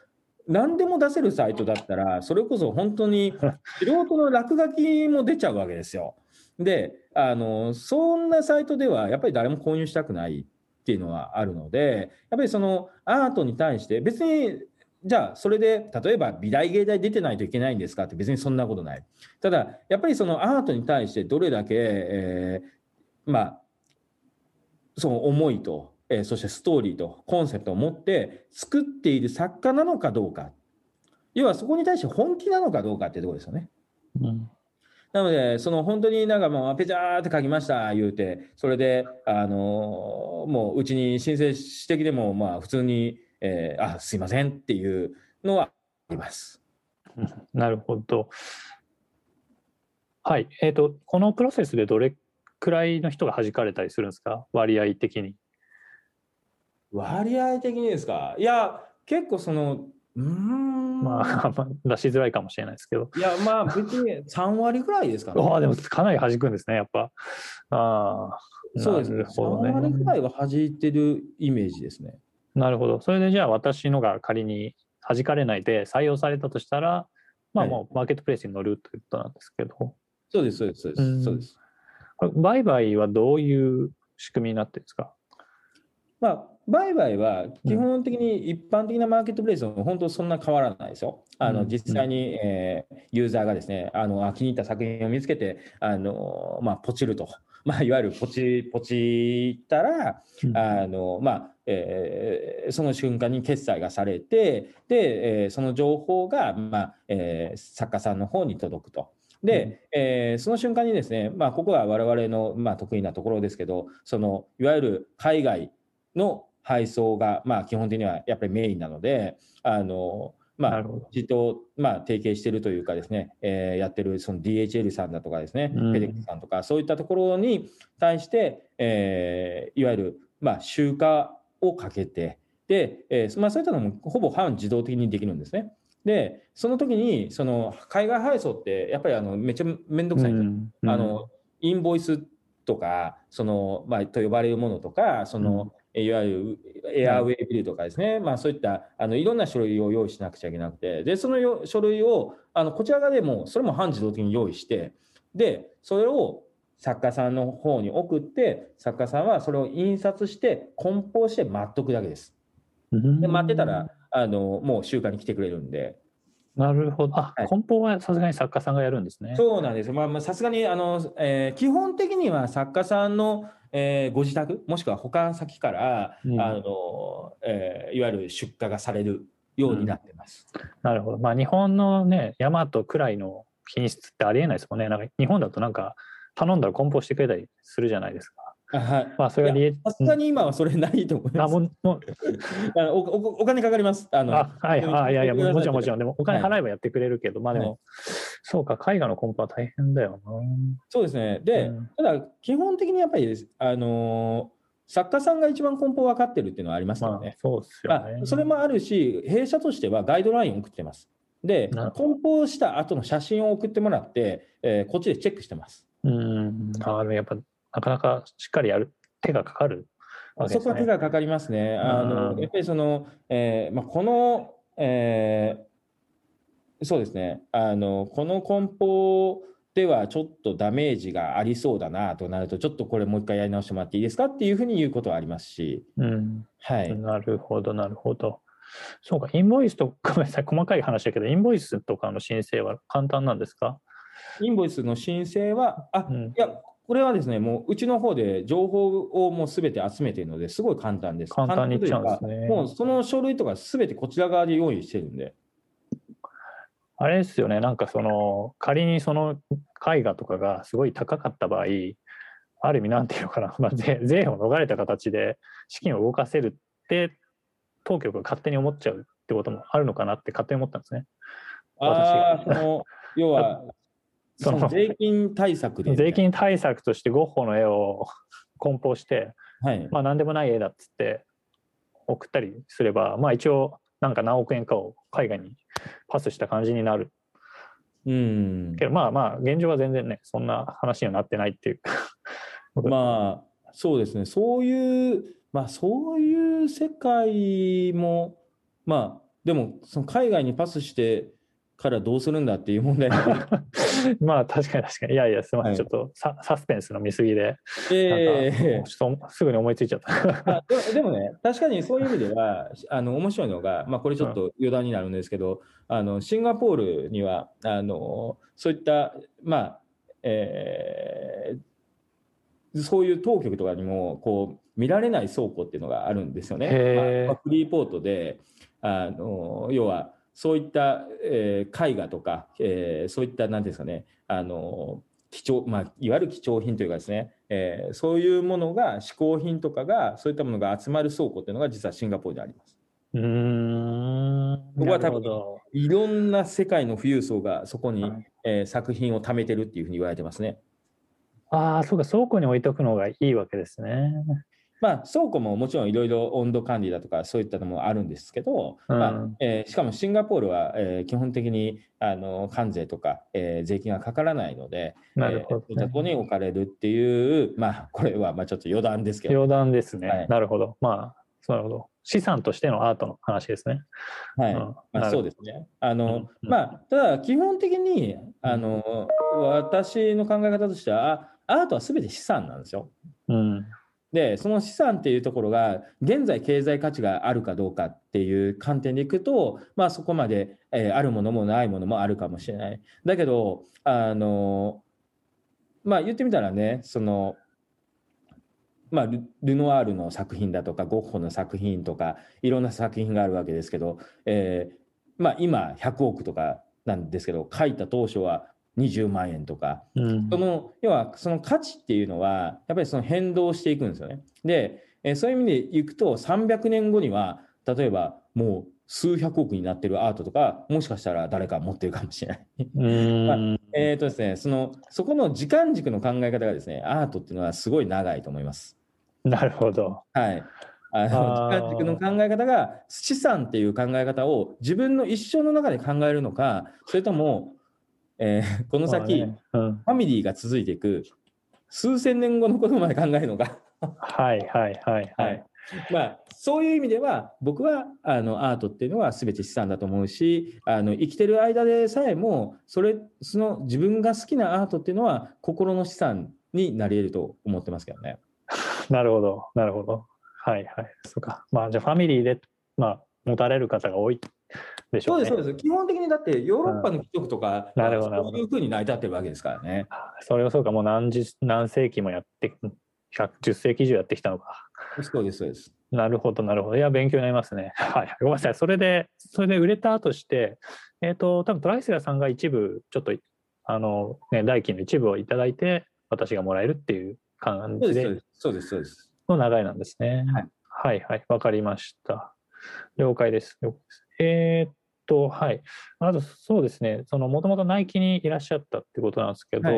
B: 何でも出せるサイトだったらそれこそ本当に素人の落書きも出ちゃうわけですよ。であのそんなサイトではやっぱり誰も購入したくないっていうのはあるのでやっぱりそのアートに対して別にじゃあそれで例えば美大芸大出てないといけないんですかって別にそんなことない。ただやっぱりそのアートに対してどれだけ、えーまあ、その思いと、えーそしてストーリーとコンセプトを持って作っている作家なのかどうか。要はそこに対して本気なのかどうかっていうところですよね。
A: うん
B: なので、その本当になんかもう、ペチャーって書きました言うて、それで、あのもううちに申請してきても、まあ普通に、えーあ、すいませんっていうのはあります。
A: なるほど。はい。えっ、と、このプロセスでどれくらいの人が弾かれたりするんですか？割合的に。
B: 割合的にですか？いや、結構その、うーん。
A: まあ、まあ出しづらいかもしれないですけど。
B: いや、まあ別に3割ぐらいですかね。
A: ああ、でもかなり弾くんですね、やっぱ。ああ、
B: そうですね。
A: なるほど
B: 3割ぐ
A: ね。
B: らいは弾いてるイメージですね。
A: なるほど。それでじゃあ私のが仮に弾かれないで採用されたとしたら、まあ
B: はい
A: もうマーケットプレイスに乗るということなんですけど、
B: そうです、そうです、そうで
A: うん
B: す。そうです。
A: 売買はどういう仕組みになってるんですか？
B: まあ、売買は基本的に一般的なマーケットプレイスは本当そんな変わらないですよ。あ
A: うん
B: の実際に、えーユーザーがですねあのあ気に入った作品を見つけてあの、まあ、ポチると、まあ、いわゆるポチポチったらあの、まあえーその瞬間に決済がされてで、えーその情報が、まあえー作家さんの方に届くと。で、えーその瞬間にですね、まあ、ここは我々の、まあ、得意なところですけどそのいわゆる海外の配送が、まあ、基本的にはやっぱりメインなのであの、まあ
A: なる、ほど。
B: じっと、まあ、提携しているというかですね、えーやってるその DHL さんだとかですね、
A: うん
B: フェデックスさんとか、そういったところに対して、えーいわゆる、まあ、集荷をかけて、で、えーまあ、そういったのもほぼ半自動的にできるんですね。で、その時に、その海外配送って、やっぱりあのめっちゃめんどくさいんですよ。
A: うん
B: あのインボイスとか、そのまあ、と呼ばれるものとか、そのいわゆるエアウェイビルとかですね、まあ、そういったあのいろんな書類を用意しなくちゃいけなくて、でそのよ書類をあのこちら側でもそれも半自動的に用意して、でそれを作家さんの方に送って、作家さんはそれを印刷して、梱包して待っとくだけです。
A: うん。
B: で待ってたら、あのもう集荷に来てくれるんで、
A: なるほど。あ、
B: はい
A: 梱包はさすがに作家さんがやるんですね。
B: そうなんですよ。まあ、まあ、さすがに、あの、えー基本的には作家さんの、えーご自宅、もしくは保管先から、
A: うん
B: あの、えーいわゆる出荷がされるようになってます。
A: なるほど。まあ日本のね、大和くらいの品質ってありえないですもんね。なんか日本だとなんか頼んだら梱包してくれたりするじゃないですか。
B: あはい。
A: まあそれが理由。
B: さすがに今はそれないと思い
A: あ
B: ます。
A: もうもう
B: あのおおお金かかります。あの
A: あはいあいやいやもちろんもちろんでもお金
B: はい
A: 払えばやってくれるけど、まあでも、
B: は
A: そうか絵画の梱包は大変だよな。
B: そうですね。で、
A: うん
B: ただ基本的にやっぱりあのー作家さんが一番梱包分かってるっていうのはありますよ
A: まあ
B: ね。
A: そうですよ
B: あ
A: ね。
B: それもあるし、弊社としてはガイドラインを送ってます。で、梱包した後の写真を送ってもらって、えーこっちでチェックしてます。
A: うん。あでもやっぱなかなかしっかりやる手がかかるわけですね。
B: そこは手がかかりますね。あ
A: うん
B: のやっぱりその、えーまあ、この、えーそうですねあの、この梱包ではちょっとダメージがありそうだなとなると、ちょっとこれもう一回やり直してもらっていいですかっていうふうに言うことはありますし、
A: うん。
B: はい。
A: なるほど、なるほど。そうか、インボイスと、ごめんなさい、細かい話だけど、インボイスとかの申請は簡単なんですか？
B: インボイスの申請は、あ、
A: うん
B: いや、これはですね、もううちの方で情報をもうすべて集めているので、すごい簡単です。
A: 簡単にいっちゃうんですね
B: もうその書類とかすべてこちら側で用意してるんで。
A: あれですよね、なんかその、仮にその絵画とかがすごい高かった場合、ある意味、なんていうのかな、まあ、税 税を逃れた形で資金を動かせるって、当局が勝手に思っちゃうってこともあるのかなって勝手に思ったんですね。
B: ああ、その、要は、
A: その
B: 税金対策で。
A: 税金対策としてゴッホの絵を梱包して、
B: はい。
A: まあ何でもない絵だっつって送ったりすれば、まあ一応なんか何億円かを海外にパスした感じになる
B: うん。
A: けど、まあまあ現状は全然ね、そんな話にはなってないっていうか。
B: まあ、そうですね。そういう、まあ、そういう世界も、まあ、でも、その海外にパスしてからどうするんだっていう問題が
A: まあ確かに確かに。いやいや、すみません、
B: はい
A: ちょっとササスペンスの見過ぎで、
B: ええ
A: なんかちょっとすぐに思いついちゃった。
B: あでもでもね、確かにそういう意味では、あの面白いのが、まあ、これちょっと余談になるんですけど、あのシンガポールにはあのそういった、まあえーそういう当局とかにもこう見られない倉庫っていうのがあるんですよね。まあフリーポートであの要はそういった、えー絵画とか、えーそういった何ですかねあの貴重、まあ、いわゆる貴重品というかですね、えーそういうものが嗜好品とかがそういったものが集まる倉庫っていうのが実はシンガポールにあります。
A: うーん。
B: ここは多分いろんな世界の富裕層がそこに、
A: はい
B: えー作品を貯めてるっていうふうに言われてますね。
A: ああ、そうか、倉庫に置いとくのがいいわけですね。
B: まあ、倉庫ももちろんいろいろ温度管理だとかそういったのもあるんですけど、
A: うん
B: まあえーしかもシンガポールは、えー基本的にあの関税とか、えー税金がかからないので、
A: なるほど、
B: えーそういったと
A: ね
B: ころに置かれるっていう、まあ、これはまあちょっと余談ですけど、
A: 余談ですね。
B: はい
A: なるほど。まあ、なるほど。資産としてのアートの話ですね。
B: はい
A: うん
B: まあ、そうですね。あの、
A: うんうん
B: まあ、ただ基本的にあの私の考え方としてはあアートは全て資産なんですよ。
A: うん。
B: でその資産っていうところが現在経済価値があるかどうかっていう観点でいくと、まあ、そこまで、えーあるものもないものもあるかもしれない。だけどあのまあ言ってみたらねそのまあ、ルノワールの作品だとかゴッホの作品とかいろんな作品があるわけですけど、えーまあ、今100億とかなんですけど書いた当初は20万円とか
A: うん
B: その要はその価値っていうのはやっぱりその変動していくんですよね。で、えーそういう意味でいくと300年後には例えばもう数百億になってるアートとかもしかしたら誰か持ってるかもしれない。
A: うん。
B: えーとですね、そのそこの時間軸の考え方がですねアートっていうのはすごい長いと思います。
A: なるほど。
B: はい。あの時間軸の考え方が資産っていう考え方を自分の一生の中で考えるのかそれとも、えーこの先、
A: まあねうん。
B: ファミリーが続いていく数千年後のことまで考えるのか、
A: はいはいはいは
B: はいい。まあ、そういう意味では僕はあのアートっていうのは全て資産だと思うしあの生きてる間でさえもそれその自分が好きなアートっていうのは心の資産になり得ると思ってますけどね。
A: なるほど、なるほど。はいはい。そうか。まあじゃあファミリーで、まあ、持たれる方が多いっでしょうね。
B: そうです、そうです。基本的にだってヨーロッパの貴族とか、
A: なるほど
B: そういうふうに成り立ってるわけですからね。
A: それはそうか、もう何十何世紀もやって、110世紀以上やってきたのか。
B: そうです、そうです。
A: なるほど、なるほど。いや、勉強になりますね。はい。ごめんなさい。それで、それで売れたとして、えっ、と、多分トライセラさんが一部、ちょっと、あの、ね、代金の一部をいただいて、私がもらえるっていう感じで
B: そうです。そうです、そうです。
A: の流れなんですね。
B: はい、
A: はい、はい。わかりました。了解です。了解ですえーっと、はい。まず、そうですね。その、もともとナイキにいらっしゃったってことなんですけど、
B: はい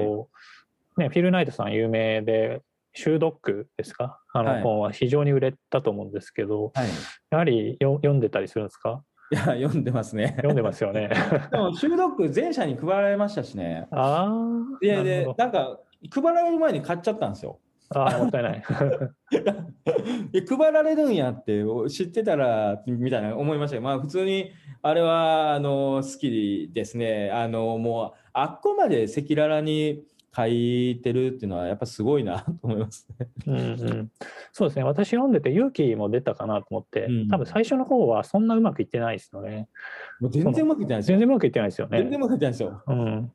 A: ね、フィル・ナイトさん有名で、シュードックですか？あの
B: はい
A: 本は非常に売れたと思うんですけど、
B: はい。
A: やはりよ読んでたりするんですか？
B: いや、読んでますね。
A: 読んでますよね。
B: でも、シュードック全社に配られましたしね。
A: ああ。
B: で、
A: なるほ、
B: でなんか、配られる前に買っちゃったんですよ。
A: どあーもったいない。
B: で配られるんやって知ってたらみたいな思いましたけど、まあ、普通にあれはあの好きですねあのもうあっこまで赤裸々に書いてるっていうのはやっぱすごいなと思いますね。
A: うんうん、そうですね。私読んでて勇気も出たかなと思って、
B: うん
A: 多分最初の方はそんなうまくいってないですよね。
B: もう全然うまくいってないですよ。
A: 全然うまくいってないですよね。
B: 全然うまくいってないですよ。
A: うん。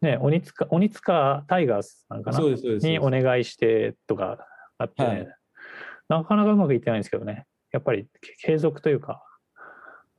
A: ね、鬼塚、鬼塚タイガースなんかな？
B: そうですそうです。
A: にお願いしてとかあってね、
B: はい
A: なかなかうまくいってないんですけどね。やっぱり継続というか、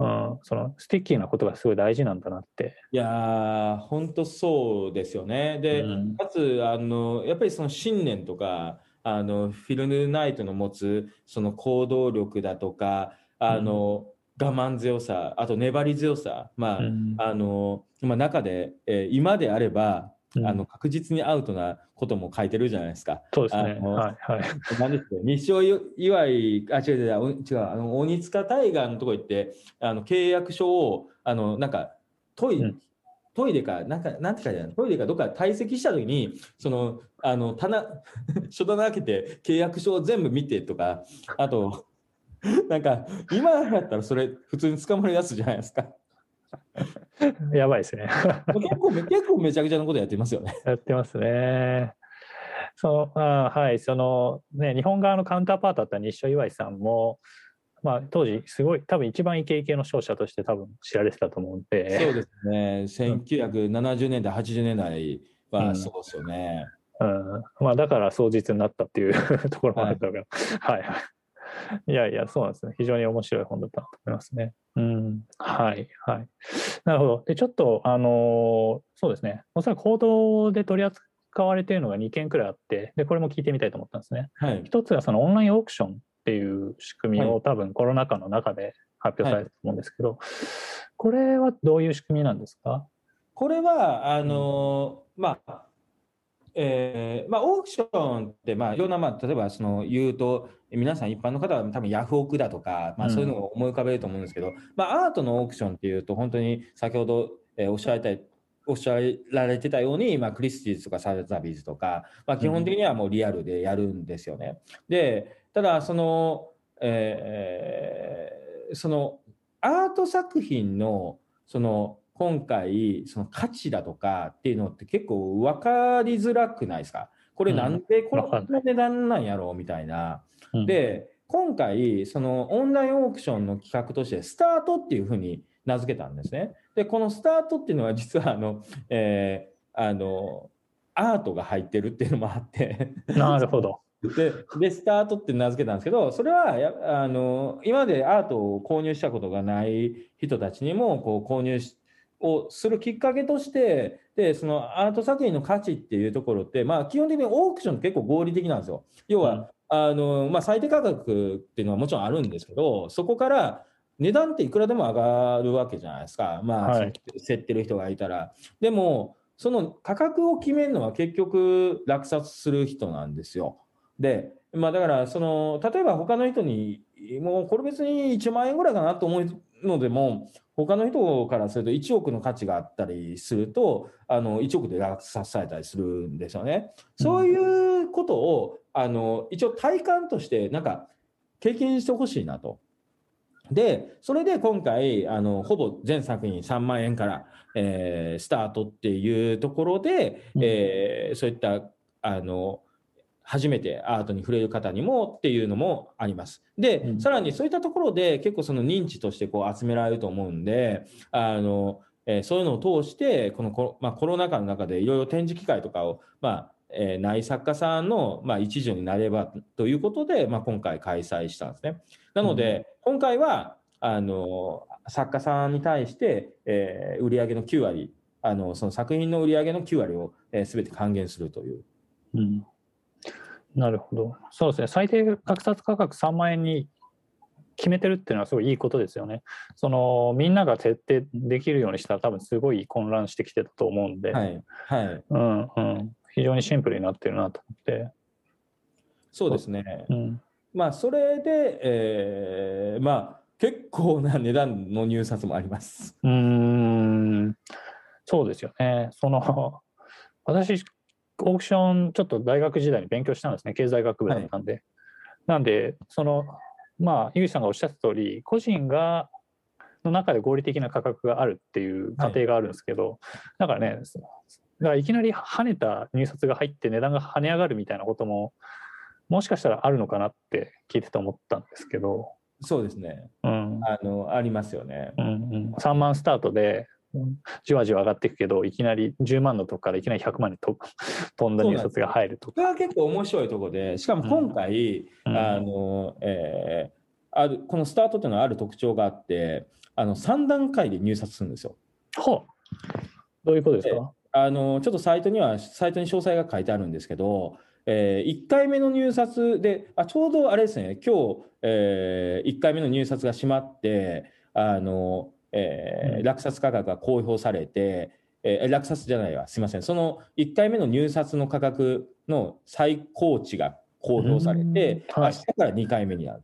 A: うん、その sticky なことがすごい大事なんだなって。
B: いやー本当そうですよね。で、
A: うん
B: かつあのやっぱりその信念とかあのフィル・ナイトの持つその行動力だとかあの、我慢強さあと粘り強さまあ、
A: うん
B: あのまあ、中で、えー今であれば、
A: うん
B: あの確実にアウトなことも書いてるじゃないですか。
A: そうですね。
B: あの
A: はいはい。
B: 何ですか日照祝い、あ、違う違う、お違う、あの鬼塚タイガーのとこ行って、あの契約書を、あの、なんか、トイレ、
A: うん
B: トイレか、なんか、なんて書いてあるの？トイレかどっか退席したときに、その、あの、棚、書棚開けて契約書を全部見てとか、あと、なんか、今やったらそれ、普通に捕まるやつじゃないですか。
A: やばいですね。
B: 結構め、結構めちゃくちゃなことやってますよね。
A: やってますね。そのあーはい、そのね、日本側のカウンターパートだった西尾岩井さんも、まあ、当時、すごい、多分一番イケイケの勝者として多分知られてたと思うんで、
B: そうですね。1970年代、80年代
A: うん
B: はそうですよね。
A: うんまあ、だから双日になったっていう ところもあるだろうけど、はい、はい。いやいや、そうなんですね。非常に面白い本だったと思いますね。うん、はい、はい。なるほど。で、ちょっと、あのーそうですね。おそらく報道で取り扱われているのが2件くらいあって、で、これも聞いてみたいと思ったんですね。
B: はい。
A: 一つがそのオンラインオークションっていう仕組み
B: は
A: を多分コロナ禍の中で発表されたと思うんですけど、これはどういう仕組みなんですか？
B: これは、あのーまあ、えーまあ、オークションって、まあ、いろんな、まあ、例えば、その、言うと、皆さん一般の方は多分ヤフオクだとか、まあ、
A: うん
B: そういうのを思い浮かべると思うんですけど、まあ、アートのオークションっていうと、本当に先ほど、えーおっしゃられたおっしゃられてたように、まあ、クリスティーズとかサルザビーズとか、まあ、基本的にはもうリアルでやるんですよね。で、ただ、その、えーその、アート作品の、その、今回、その価値だとかっていうのって結構分かりづらくないですか？これなんでこ
A: わかん
B: の値段なんやろうみたいな。
A: うん
B: で、今回、そのオンラインオークションの企画として、スタートっていうふうに名付けたんですね。で、このスタートっていうのは実は、あの、えーあの、アートが入ってるっていうのもあって、
A: なるほど。
B: でで、スタートって名付けたんですけど、それはやあの今までアートを購入したことがない人たちにもこう購入しをするきっかけとして、でそのアート作品の価値っていうところって、まあ、基本的にオークションって結構合理的なんですよ。要は、あのまあ、最低価格っていうのはもちろんあるんですけど、そこから値段っていくらでも上がるわけじゃないですか、まあ、
A: はい
B: 競ってる人がいたら。でも、その価格を決めるのは結局落札する人なんですよ。で、まあだから、その、例えば他の人に、もうこれ別に1万円ぐらいかなと思うのでも、他の人からすると1億の価値があったりすると、あの、1億で落札されたりするんですよね。そういうことを、あの、一応体感として、なんか、経験してほしいなと。で、それで今回、あの、ほぼ全作品3万円から、えースタートっていうところで、
A: うん
B: えーそういった、あの、初めてアートに触れる方にもっていうのもあります。で、
A: うん
B: さらにそういったところで結構その認知としてこう集められると思うんで、あのえーそういうのを通してこのコロ,、まあ、コロナ禍の中でいろいろ展示機会とかを、まあえーない作家さんの、まあ、一助になればということで、まあ、今回開催したんですね。なので、今回はあの作家さんに対して、えー売上の9割あのその作品の売上の9割を、えー、全て還元するという。
A: うんなるほど。そうですね。最低落札価格3万円に決めてるっていうのはすごいいいことですよね。そのみんなが設定できるようにしたら多分すごい混乱してきてたと思うんで、
B: はい、はい、
A: うんうん、非常にシンプルになってるなと思って。
B: そうですね。
A: うん
B: まあ、それで、えーまあ、結構な値段の入札もあります。
A: うーんそうですよね。その私、オークション、ちょっと大学時代に勉強したんですね、経済学部だったんで。なんで、その、まあ、井口さんがおっしゃった通り、個人が、の中で合理的な価格があるっていう過程があるんですけど、だからね、だからいきなり跳ねた入札が入って値段が跳ね上がるみたいなことも、もしかしたらあるのかなって聞いてて思ったんですけど、
B: そうですね。
A: うん、
B: あの、ありますよね。
A: うんうん、3万スタートでじわじわ上がっていくけどいきなり10万のとこからいきなり100万にと飛んだ入札が入ると
B: これは結構面白いところで、しかも今回、
A: うん。
B: あの、えーあるこのスタートっていうのはある特徴があって、あの3段階で入札するんですよ。
A: ほう。どういうことですか？
B: あのちょっとサイトには、サイトに詳細が書いてあるんですけど、え1回目の入札で、あちょうどあれですね、今日、え1回目の入札が閉まって、あのえー
A: うん。
B: 落札価格が公表されて、えー落札じゃないわ、すみません、その1回目の入札の価格の最高値が公表されて、
A: うんはい。
B: 明日から2回目になる。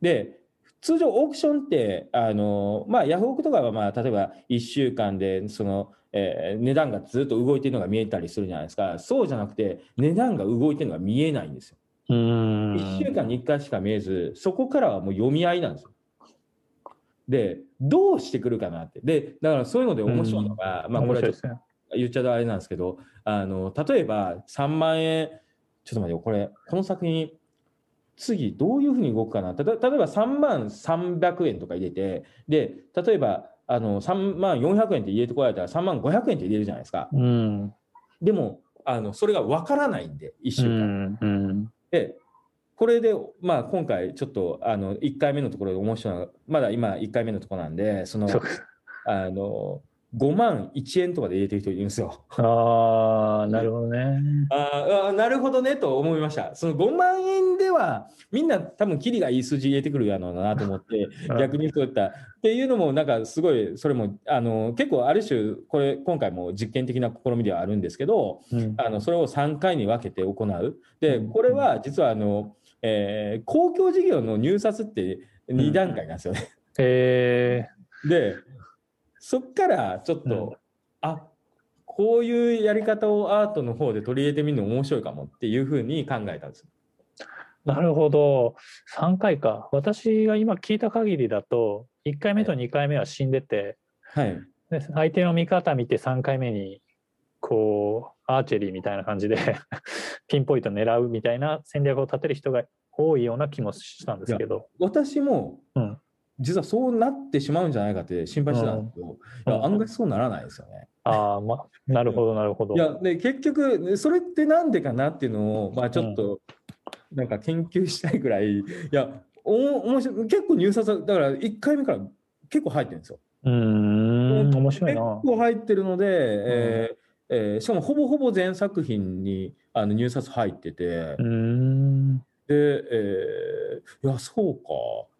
B: で通常オークションってあの、まあ、ヤフオクとかは、まあ、例えば1週間でその、えー値段がずっと動いてるのが見えたりするじゃないですか。そうじゃなくて値段が動いてるのが見えないんですよ。
A: うーん。
B: 1週間に1回しか見えずそこからはもう読み合いなんですよ。でどうしてくるかなって。でだからそういうので面白いのが、まあ、これはちょっと言っちゃうとあれなんですけどあの例えば3万円ちょっと待ってよこれこの作品次どういうふうに動くかな。例えば3万300円とか入れてで例えばあの3万400円って入れてこられたら3万500円って入れるじゃないですか。
A: うん。
B: でもあのそれが分からないんで1週
A: う
B: 間、
A: んうん。
B: でこれで、まあ、今回ちょっとあの1回目のところで面白いのがまだ今1回目のところなんでそのあの5万1円とかで入れてる人いるんですよ。
A: ああなるほどね
B: ああなるほどねと思いました。その5万円ではみんな多分キリがいい数字入れてくるやろうなと思って 逆にそういったっていうのもなんかすごいそれもあの結構ある種これ今回も実験的な試みではあるんですけど
A: うん
B: あのそれを3回に分けて行う。で
A: うん
B: これは実はあの、えー公共事業の入札って2段階なんですよね。
A: え
B: でそっからちょっと、
A: うん。
B: あこういうやり方をアートの方で取り入れてみるの面白いかもっていうふうに考えたんです。
A: ー、なるほど。3回か。私が今聞いた限りだと1回目と2回目は死んでて、
B: はい、
A: で相手の見方見て3回目にこうアーチェリーみたいな感じで ピンポイント狙うみたいな戦略を立てる人が多いような気もしたんですけど。
B: 私も、
A: うん
B: 実はそうなってしまうんじゃないかって心配してたんですけど、いや案外そうならないですよね。
A: ああ、ま、なるほどなるほど。
B: いやで結局それってなんでかなっていうのを、まあ、ちょっとなんか研究したいぐらい、いやお面白い結構入札だから1回目から結構入ってるんですよ。
A: うーん面白い
B: 結
A: な。
B: 構入ってるので、えーえーしかもほぼほぼ全作品にあの入札入ってて、
A: うーん
B: で、えーいやそうか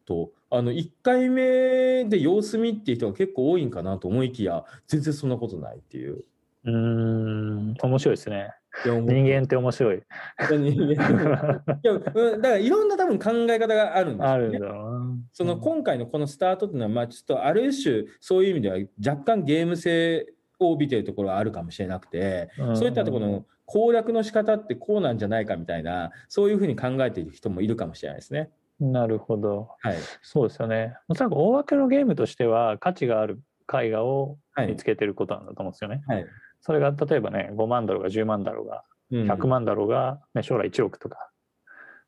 B: とあの1回目で様子見っていう人が結構多いんかなと思いきや全然そんなことないっていう。
A: うーん面白いですね。人間って面白い。
B: 人間 いやうんだからいろんな多分考え方があるんですよね
A: あるんだ。
B: その今回のこのスタートっていうのは、まあ、ちょっとある種そういう意味では若干ゲーム性を帯びてるところはあるかもしれなくて、
A: うん
B: そういったところの攻略の仕方ってこうなんじゃないかみたいなそういうふうに考えている人もいるかもしれないですね。
A: なるほど。
B: はい、
A: そうですよね。おそらく大分けのゲームとしては価値がある絵画を
B: はい
A: 見つけてることなんだと思うんですよね。
B: はい
A: それが例えばね、5万ドルが10万ドルが100万だろうが、ね、将来1億とか。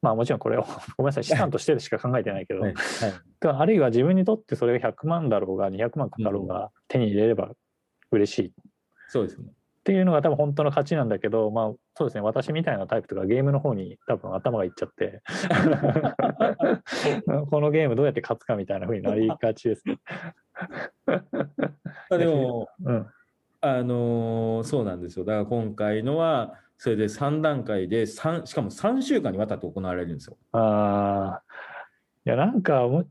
A: まあもちろんこれを ごめんなさい資産としてしか考えてないけど、
B: はいはい
A: あるいは自分にとってそれが100万だろうが200万だろうが手に入れれば嬉しいっ
B: そうですね。
A: ていうのが多分本当の価値なんだけど、まあそうですね、私みたいなタイプとかゲームの方に多分頭がいっちゃって、このゲームどうやって勝つかみたいな風になりがちですね。
B: あでも、
A: うん。
B: あのーそうなんですよ。だから今回のは、それで3段階で3、しかも3週間にわたって行われるんですよ。
A: ああ。いや、なんかも、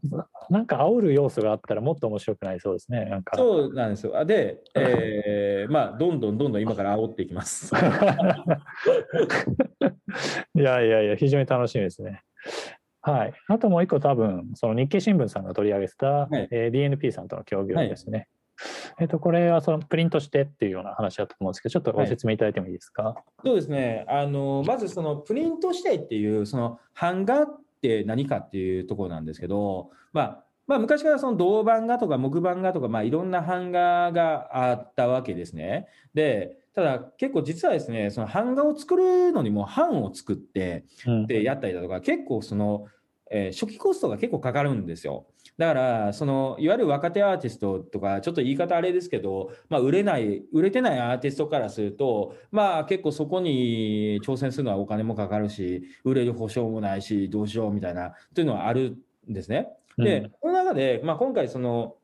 A: なんか煽る要素があったらもっと面白くなりそうですね。なんか。
B: そうなんですよ。あで、えーまあ、どんどんどんどん今から煽っていきます。
A: いやいやいや、非常に楽しみですね。はい。あともう一個多分、その日経新聞さんが取り上げてた、
B: はい
A: えー DNP さんとの協業ですね。えっと、これはそのプリントしてっていうような話だと思うんですけど、ちょっとご説明いただいてもいいですか？
B: そうですね。あの、まずそのプリントしてっていう、その版画って何かっていうところなんですけど、まあ、まあ、昔からその銅版画とか木版画とか、まあ、いろんな版画があったわけですね。で、ただ結構実はですね、その版画を作るのにも版を作って、
A: うん
B: でやったりだとか、結構その、えー初期コストが結構かかるんですよ。だから、そのいわゆる若手アーティストとか、ちょっと言い方あれですけど、まあ、売れない、売れてないアーティストからすると、まあ結構そこに挑戦するのはお金もかかるし、売れる保証もないし、どうしようみたいな、というのはあるんですね。で、その中で、まあ、今回、その、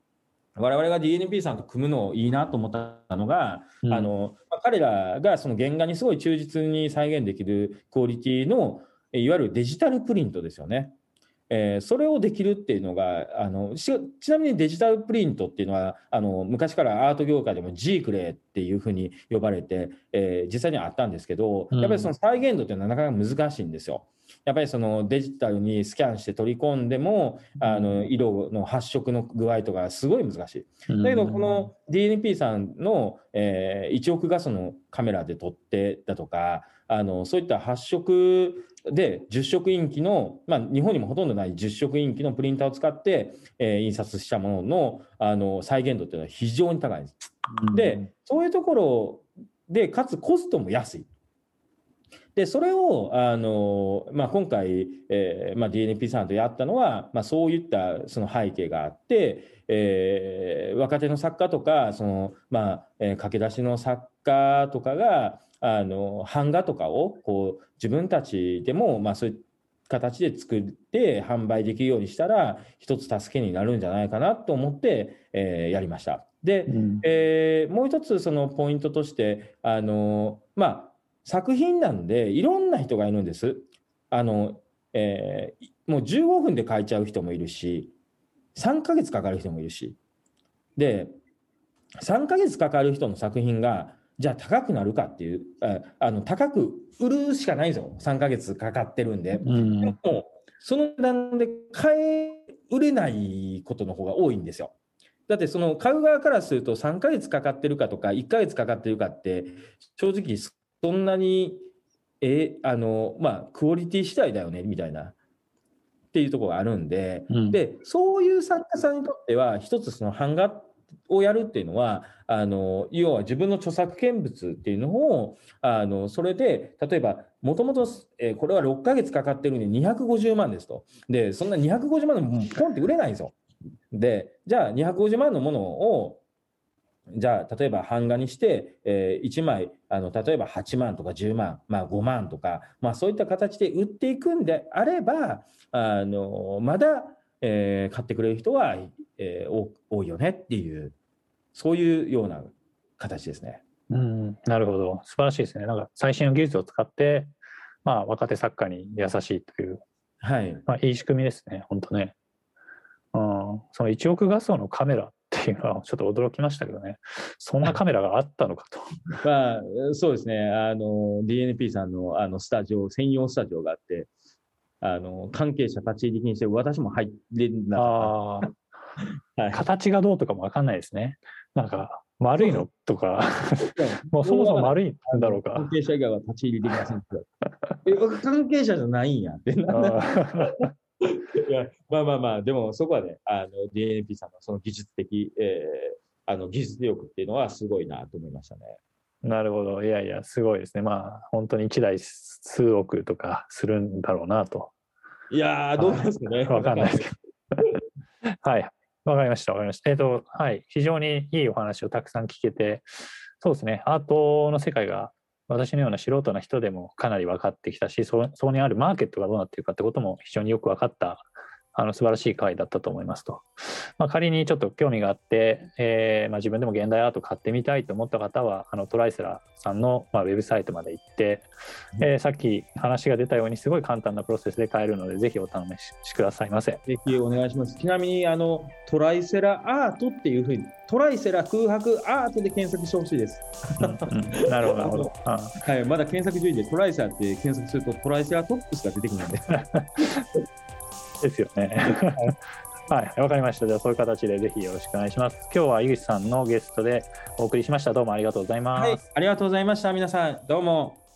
B: 我々が DNP さんと組むのいいなと思ったのが、
A: うん
B: あのまあ彼らがその原画にすごい忠実に再現できるクオリティのえいわゆるデジタルプリントですよね。えーそれをできるっていうのがあのちなみにデジタルプリントっていうのはあの昔からアート業界でもジークレーっていうふうに呼ばれて、えー実際にはあったんですけど
A: うん
B: やっぱりその再現度っていうのはなかなか難しいんですよ。やっぱりそのデジタルにスキャンして取り込んでもあの色の発色の具合とかすごい難しい。
A: うん
B: だけど、この DNP さんの、えー1億画素のカメラで撮ってだとか、あのそういった発色で10色インキの、まあ、日本にもほとんどない10色インキのプリンターを使って、えー印刷したもののあの再現度っていうのは非常に高いです。で、そういうところで、かつコストも安い。で、それを、あの、まあ、今回、えーまあ、DNP さんとやったのは、まあ、そういったその背景があって、えー若手の作家とか、その、まあ、えー駆け出しの作家とかが、あの、版画とかを、こう、自分たちでも、まあ、そういう形で作って販売できるようにしたら、一つ助けになるんじゃないかなと思って、えーやりました。で、
A: うん
B: えーもう一つそのポイントとして、あのまあ、作品なんでいろんな人がいるんです。あのえーいもう15分で描いちゃう人もいるし、3ヶ月かかる人もいるし。で、3ヶ月かかる人の作品が、じゃあ高くなるかっていう、ああの高く売るしかないんですよ。3ヶ月かかってるんで。
A: うん
B: でもその値段で買え売れないことの方が多いんですよ。だってその買う側からすると3ヶ月かかってるかとか1ヶ月かかってるかって正直そんなにえあのまあクオリティ次第だよねみたいなっていうところがあるんで、
A: うん
B: でそういう作家さんにとっては一つその版画をやるっていうのはあの要は自分の著作権物っていうのをあのそれで例えばもともとこれは6ヶ月かかってるんで250万ですとでそんな250万のものポンって売れないんですよ。でじゃあ250万のものをじゃあ例えば版画にして、えー1枚あの例えば8万とか10万、まあ、5万とか、まあ、そういった形で売っていくんであればあのまだ、えー買ってくれる人は、えー多いよねっていうそういうような形ですね。
A: うん、なるほど。素晴らしいですね。なんか最新の技術を使って、まあ、若手作家に優しいという、
B: はい、
A: まあ、いい仕組みですね。本当ね。うん、その1億画素のカメラっていうのはちょっと驚きましたけどね。そんなカメラがあったのかと。
B: まあ、そうですね、あの DNP さんのあのスタジオ、専用スタジオがあって、あの関係者立ち入り禁止で、私も入れなか
A: ああ、
B: った。はい
A: 形がどうとかもわかんないですね。なんか、丸いの？とか、もうそもそも丸いんだろうか
B: 関。係者以外は立ち入りできませんって言われてえ関係者じゃないんやって。いやまあまあまあ、でもそこはね、あの DNP さんのその技術的、えーあの技術力っていうのはすごいなと思いましたね。
A: なるほど。いやいや、すごいですね。まあ、本当に1台数億とかするんだろうなと。
B: いやー、どうですかね。
A: わかんないですけど。はい。わかりました。わかりました。えっ、と、はい。非常にいいお話をたくさん聞けて、そうですね。アートの世界が私のような素人な人でもかなり分かってきたし、そそこにあるマーケットがどうなっているかってことも非常によく分かったあの素晴らしい回だったと思いますと。まあ、仮にちょっと興味があって、えーまあ、自分でも現代アート買ってみたいと思った方は、あのトライセラーさんの、まあ、ウェブサイトまで行って、えーさっき話が出たようにすごい簡単なプロセスで買えるので、ぜひお試しくださいませ。
B: ぜひお願いします。ちなみにあのトライセラアートっていうふうにトライセラ空白アートで検索してほしいです。
A: うんうんなるほど、なるほど。あ
B: はい、まだ検索順位でトライセラって検索するとトライセラトップスが出てくるので。
A: ですよね。はい、わかりました。じゃあ、そういう形でぜひよろしくお願いします。今日は井口さんのゲストでお送りしました。どうもありがとうございます。
B: はい、ありがとうございました。皆さん、どうも。